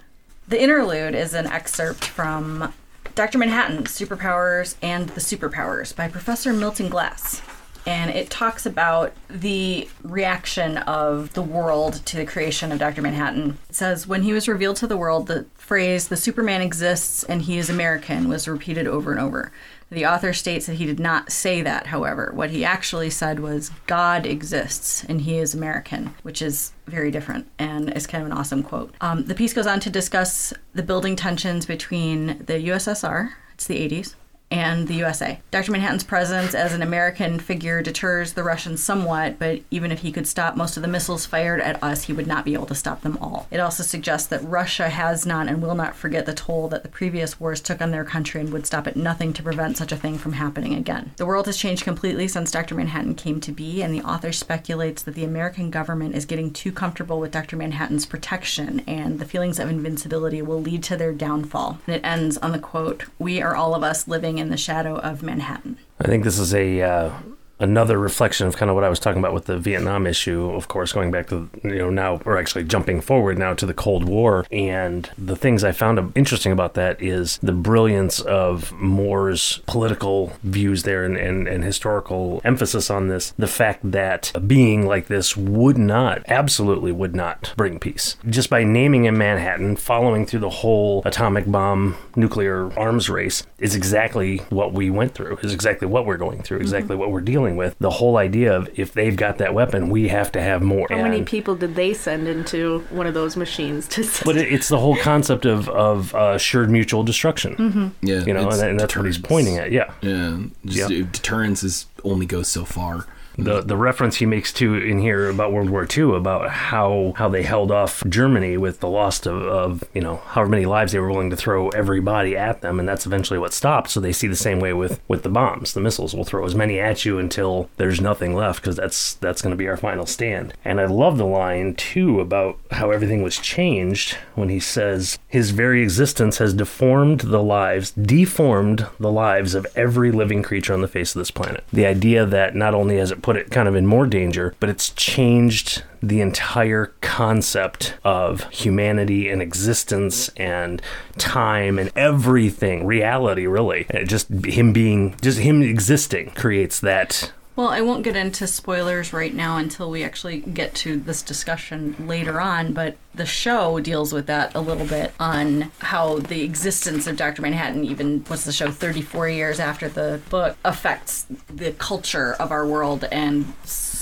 The interlude is an excerpt from Dr. Manhattan: Superpowers and the Superpowers by Professor Milton Glass. And it talks about the reaction of the world to the creation of Dr. Manhattan. It says, When he was revealed to the world, the phrase, the Superman exists and he is American, was repeated over and over. The author states that he did not say that, however. What he actually said was, God exists and he is American, which is very different and is kind of an awesome quote. Um, the piece goes on to discuss the building tensions between the USSR, it's the 80s, and the USA. Dr. Manhattan's presence as an American figure deters the Russians somewhat, but even if he could stop most of the missiles fired at us, he would not be able to stop them all. It also suggests that Russia has not and will not forget the toll that the previous wars took on their country and would stop at nothing to prevent such a thing from happening again. The world has changed completely since Dr. Manhattan came to be, and the author speculates that the American government is getting too comfortable with Dr. Manhattan's protection, and the feelings of invincibility will lead to their downfall. And it ends on the quote We are all of us living in the shadow of Manhattan.
I think this is a uh, another reflection of kind of what I was talking about with the Vietnam issue. Of course, going back to you know now we're actually jumping forward now to the Cold War, and the things I found interesting about that is the brilliance of Moore's political views there and, and, and historical emphasis on this. The fact that a being like this would not, absolutely would not bring peace. Just by naming him Manhattan, following through the whole atomic bomb nuclear arms race is exactly what we went through, is exactly what we're going through, mm-hmm. exactly what we're dealing with. The whole idea of if they've got that weapon, we have to have more.
How many people did they send into one of those machines to
but it, it's the whole concept of of uh, assured mutual destruction,
Yeah,
you know, and, and that's what he's pointing at. Yeah,
Yeah, just,
Yep.
deterrence is only goes so far.
The the reference he makes to in here about World War II about how how they held off Germany with the loss of, of you know however many lives they were willing to throw everybody at them and that's eventually what stopped. So they see the same way with with the bombs. The missiles will throw as many at you until there's nothing left because that's that's going to be our final stand. And I love the line too about how everything was changed when he says his very existence has deformed the lives deformed the lives of every living creature on the face of this planet. The idea that not only has it put it kind of in more danger, but it's changed the entire concept of humanity and existence and time and everything, reality, really. Uh, Just him being, just him existing creates that.
Well, I won't get into spoilers right now until we actually get to this discussion later on, but the show deals with that a little bit on how the existence of Dr. Manhattan, even what's the show, 34 years after the book, affects the culture of our world and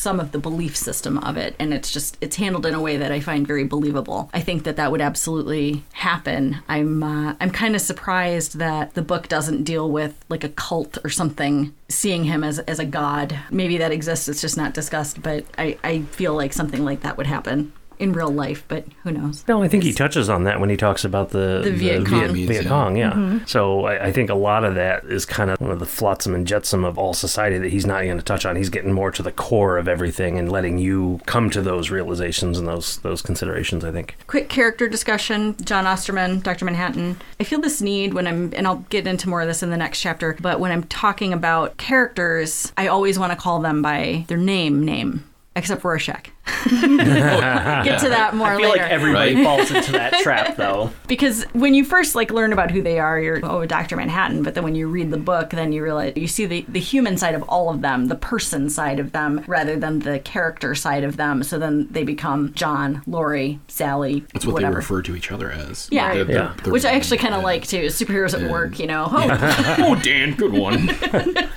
some of the belief system of it. And it's just, it's handled in a way that I find very believable. I think that that would absolutely happen. I'm, uh, I'm kind of surprised that the book doesn't deal with like a cult or something, seeing him as, as a god. Maybe that exists, it's just not discussed, but I, I feel like something like that would happen in real life, but who knows?
No, I think he touches on that when he talks about the,
The Viet Cong.
Viet, Viet Cong, yeah. Mm-hmm. So I, I think a lot of that is kind of one of the flotsam and jetsam of all society that he's not going to touch on. He's getting more to the core of everything and letting you come to those realizations and those those considerations. I think.
Quick character discussion John Osterman, Dr. Manhattan. I feel this need when I'm, and I'll get into more of this in the next chapter, but when I'm talking about characters, I always want to call them by their name, name. Except for Rorschach. Get to that more
I feel
later.
like everybody
Right.
falls into that trap, though.
because when you first like learn about who they are, you're oh Dr. Manhattan, but then when you read the book, then you realize you see the, the human side of all of them, the person side of them, rather than the character side of them. So then they become John, Laurie, Sally.
That's what
whatever.
they refer to each other as.
Yeah.
The- the-
Yeah.
the-
Which I actually kind of like too. Superheroes at work, you know. Oh,
Oh, Dan, good one.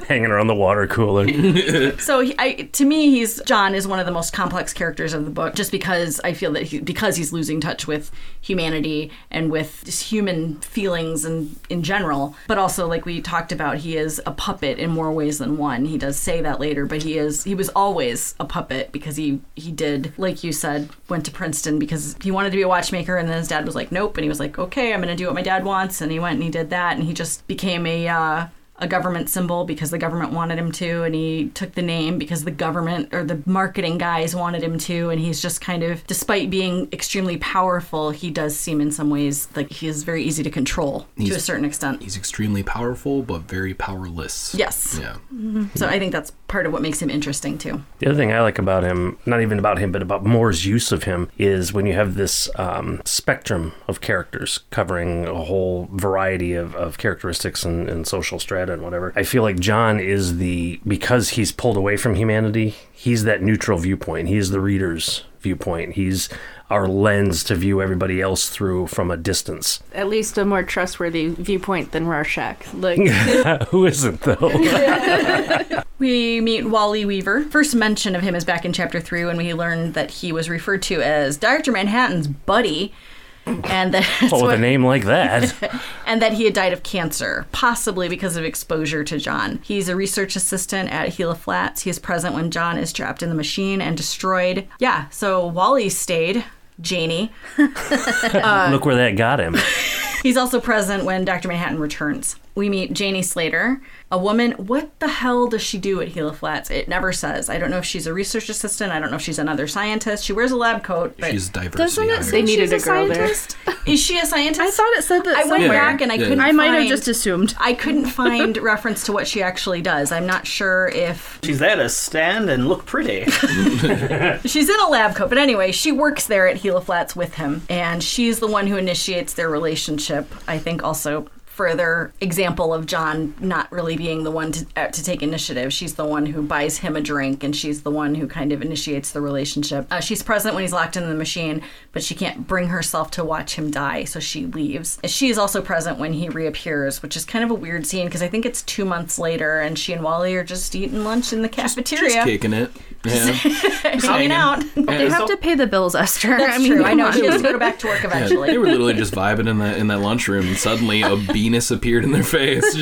Hanging around the water cooler.
So he, I, to me, he's John is one of the most complex characters of the book, just because I feel that he, because he's losing touch with humanity and with just human feelings and in general. But also, like we talked about, he is a puppet in more ways than one. He does say that later, but he is he was always a puppet because he he did, like you said, went to Princeton because he wanted to be a watchmaker, and then his dad was like, nope, and he was like, okay, I'm to do what my dad wants, and he went and he did that, and he just became a. Uh, a government symbol because the government wanted him to, and he took the name because the government or the marketing guys wanted him to, and he's just kind of, despite being extremely powerful, he does seem in some ways like he is very easy to control to a certain extent.
He's extremely powerful, but very powerless.
Yes.
Yeah.
So I think that's part of what makes him interesting too.
The other thing I like about him, not even about him, but about Moore's use of him, is when you have this um, spectrum of characters covering a whole variety of, of characteristics and, and social strata and whatever. I feel like John is the, because he's pulled away from humanity, he's that neutral viewpoint. He's the reader's viewpoint. He's our lens to view everybody else through from a distance.
At least a more trustworthy viewpoint than Rorschach. Like,
Who isn't, though?
We meet Wally Weaver. First mention of him is back in chapter three when we learned that he was referred to as Dr. Manhattan's buddy. And that
oh, with a name like that.
and that he had died of cancer, possibly because of exposure to John. He's a research assistant at Gila Flats. He is present when John is trapped in the machine and destroyed. Yeah, so Wally stayed. Janie.
Look where that got him.
He's also present when Dr. Manhattan returns. We meet Janie Slater, a woman. What the hell does she do at Gila Flats? It never says. I don't know if she's a research assistant. I don't know if she's another scientist. She wears a lab coat. But
She's diversity.
Doesn't it
hired.
say
They needed
she's
a girl
scientist?
is she a scientist?
I thought it said that
I went
somewhere.
back and I
Yeah.
couldn't.
I might have just assumed.
I couldn't find reference to what she actually does. I'm not sure if
She's there to stand and look pretty.
she's in a lab coat, but anyway, she works there at Gila Flats with him, and she's the one who initiates their relationship. I think also further example of John not really being the one to, uh, to take initiative. She's the one who buys him a drink, and she's the one who kind of initiates the relationship. Uh, she's present when he's locked in the machine, but she can't bring herself to watch him die, so she leaves. She is also present when he reappears, which is kind of a weird scene because I think it's two months later, and she and Wally are just eating lunch in the cafeteria,
Just kicking it. Yeah.
hanging out.
They have to pay the bills, Esther.
That's
I mean,
true. I know she has to go back to work
Yeah,
eventually.
they were literally just vibing in that in that lunchroom, and suddenly a penis appeared in their face.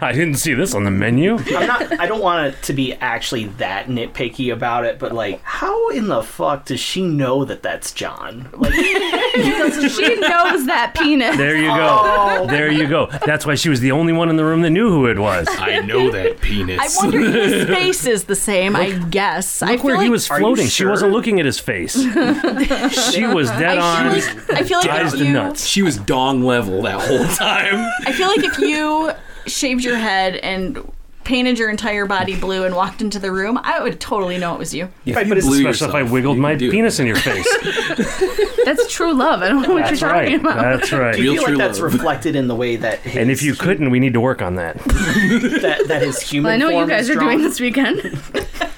I didn't see this on the menu.
I'm not. I don't want it to be actually that nitpicky about it, but like, how in the fuck does she know that that's John? Like,
she knows that penis.
There you go. Oh. There you go. That's why she was the only one in the room that knew who it was.
I know that penis.
I wonder if his face is the same. I guess. I
Look
feel
where
like,
he was
Are you
floating. She wasn't looking at his face. she was dead
I
on.
feel like, I feel like
Eyes
if you,
nuts.
She was dong level that whole time.
I feel like if you shaved your head and painted your entire body blue and walked into the room, I would totally know it was you.
Especially if
Right,
you
but it's-
blew
Blew
yourself, I wiggled my
can it.
penis in your face.
That's true love. I don't know what
That's
you're talking about.
That's right.
do you
Real
feel like that's
love.
reflected in the way that his,
And if you couldn't, we need to work on that.
that, that his human
Well, I know what you guys are doing this weekend.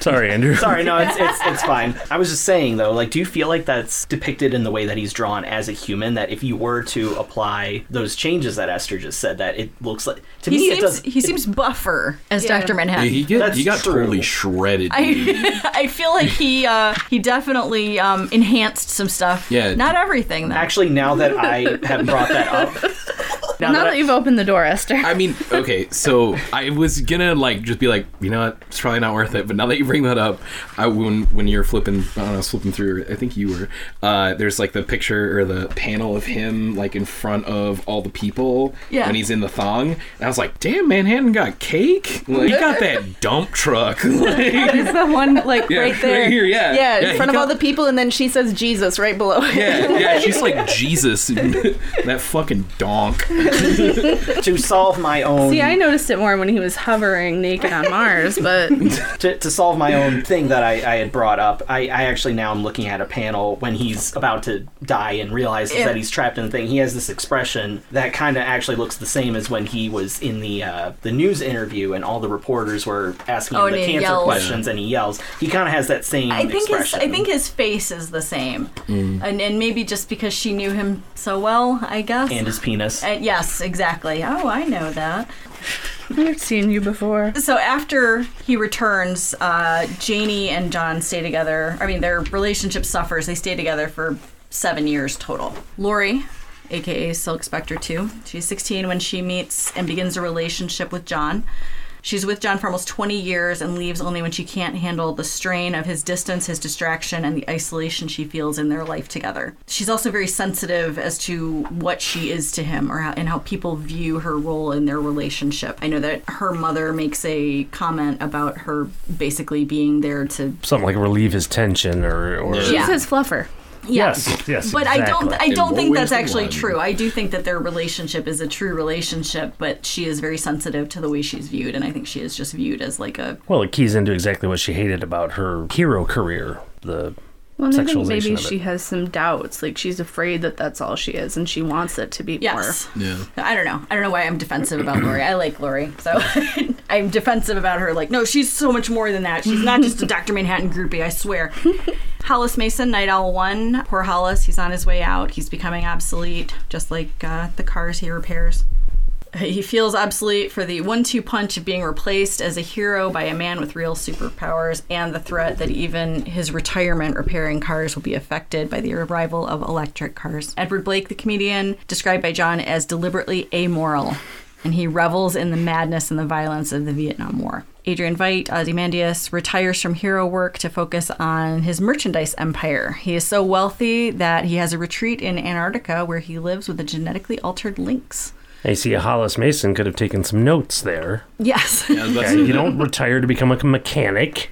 Sorry, Andrew.
Sorry, no, it's, it's it's fine. I was just saying though, like, do you feel like that's depicted in the way that he's drawn as a human? That if you were to apply those changes that Esther just said, that it looks like to
He
me it
seems
does.
he seems buffer as
Yeah.
Dr. Manhattan.
he get,
That's
he got
true.
totally shredded.
I, I feel like he uh, he definitely um, enhanced some stuff.
Yeah.
Not everything though.
Actually, now that I have brought that up, now
now
that
that
I-
you've opened the door, Esther.
I mean, okay, so I was gonna like just be like, you know what, it's probably not worth it. But now that you bring that up, I when when you're flipping, I don't know, flipping through, I think you were. Uh, there's like the picture or the panel of him like in front of all the people
Yeah.
when he's in the thong. And I was like, damn, Manhattan got cake. Like, he got that dump truck. like,
It's the one like
Yeah,
right there.
right here, yeah.
Yeah, in
Yeah, he
front of
got-
all the people, and then she says Jesus right below it.
yeah, yeah, she's like Jesus, that fucking donk.
to solve my own
See, I noticed it more when he was hovering naked on Mars, but
to, to solve my own thing that I, I had brought up, I, I actually now am looking at a panel when he's about to die and realizes
Yeah.
that he's trapped in the thing. He has this expression that kind of actually looks the same as when he was in the uh, the news interview and all the reporters were asking
Oh,
him the cancer
yells.
questions and he yells. He kind of has that same
I think his. I think his face is the same, and and maybe just because she knew him so well, I guess.
and his penis.
Uh, yes, exactly. Oh, I know that.
I've seen you before.
So after he returns, uh, Janie and John stay together. I mean, their relationship suffers. They stay together for seven years total. Laurie, aka Silk Spectre 2, she's 16 when she meets and begins a relationship with John. She's with John for almost 20 years and leaves only when she can't handle the strain of his distance, his distraction, and the isolation she feels in their life together. She's also very sensitive as to what she is to him or how, and how people view her role in their relationship. I know that her mother makes a comment about her basically being there to
Something like relieve his tension or, or
Yeah.
She's his fluffer.
Yes, yes.
but I don't. I don't
In
think that's actually
one?
true. I do think that their relationship is a true relationship, but she is very sensitive to the way she's viewed, and I think she is just viewed as like a
Well, it keys into exactly what she hated about her hero career. The
Well, I think maybe she has some doubts. Like she's afraid that that's all she is, and she wants it to be
yes.
Yeah.
I don't know. I don't know why I'm defensive about Laurie. I like Laurie, so I'm defensive about her. Like, no, she's so much more than that. She's not just a Dr. Manhattan groupie. I swear. Hollis Mason, Nite Owl One. Poor Hollis. He's on his way out. He's becoming obsolete, just like uh, the cars he repairs. He feels obsolete for the one two punch of being replaced as a hero by a man with real superpowers and the threat that even his retirement repairing cars will be affected by the arrival of electric cars. Edward Blake, the comedian, described by John as deliberately amoral, and he revels in the madness and the violence of the Vietnam War. Adrian Veidt, Ozymandias, retires from hero work to focus on his merchandise empire. He is so wealthy that he has a retreat in Antarctica where he lives with a genetically altered lynx.
I see a Hollis Mason could have taken some notes there.
Yes.
Yeah,
Okay, you don't retire to become a mechanic.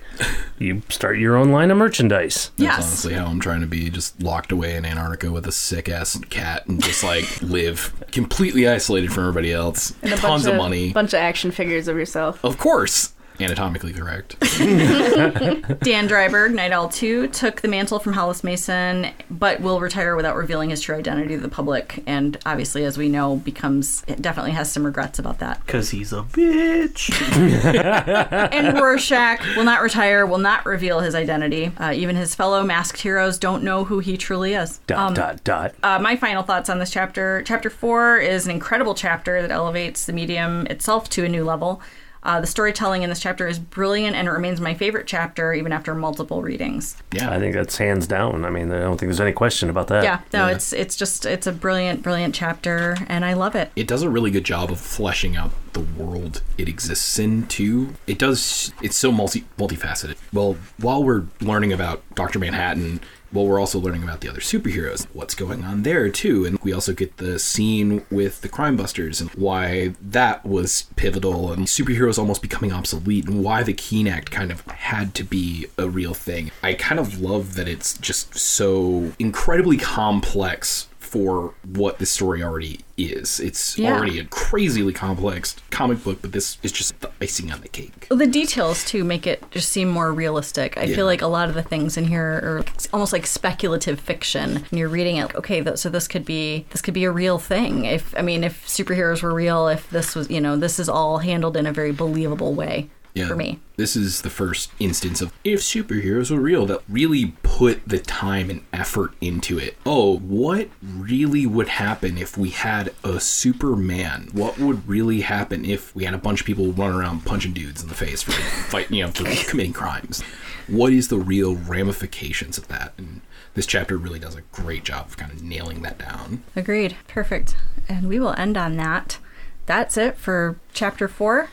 You start your own line of merchandise.
That's
Yes.
honestly how I'm trying to be, just locked away in Antarctica with a sick ass cat and just like live completely isolated from everybody else.
And a
Tons
bunch
of money.
bunch of action figures of yourself.
Of course. Anatomically correct.
Dan Dreiberg, Nite Owl 2, took the mantle from Hollis Mason, but will retire without revealing his true identity to the public. And obviously, as we know, becomes definitely has some regrets about that.
Because he's a bitch.
and Rorschach will not retire, will not reveal his identity. Uh, even his fellow masked heroes don't know who he truly is.
Dot
Um,
dot dot.
Uh, my final thoughts on this chapter. Chapter four is an incredible chapter that elevates the medium itself to a new level. Uh, the storytelling in this chapter is brilliant, and it remains my favorite chapter even after multiple readings.
Yeah.
I think that's hands down. I mean, I don't think there's any question about that.
Yeah, no,
Yeah.
it's it's just it's a brilliant, brilliant chapter, and I love it.
it does a really good job of fleshing out the world it exists in too. It does it's so multi multifaceted. Well, while we're learning about Dr. Manhattan, well we're also learning about the other superheroes. What's going on there too. And we also get the scene with the crime busters and why that was pivotal and superheroes almost becoming obsolete and why the Keene Act kind of had to be a real thing. I kind of love that it's just so incredibly complex for what this story already is. It's
Yeah.
already a crazily complex comic book, but this is just the icing on the cake.
Well, the details too make it just seem more realistic. I
Yeah.
feel like a lot of the things in here are almost like speculative fiction. And you're reading it, like, okay, th- so this could be this could be a real thing. If I mean, if superheroes were real, if this was, you know, this is all handled in a very believable way
Yeah.
for me.
This is the first instance of if superheroes were real that really put the time and effort into it. Oh, what really would happen if we had a Superman? What would really happen if we had a bunch of people running around punching dudes in the face for fight, you know, for committing crimes? What is the real ramifications of that? And this chapter really does a great job of kind of nailing that down.
Agreed. Perfect. And we will end on that. That's it for chapter four.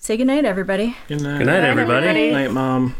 Say goodnight, everybody.
Good night,
Good night, everybody.
Night, mom.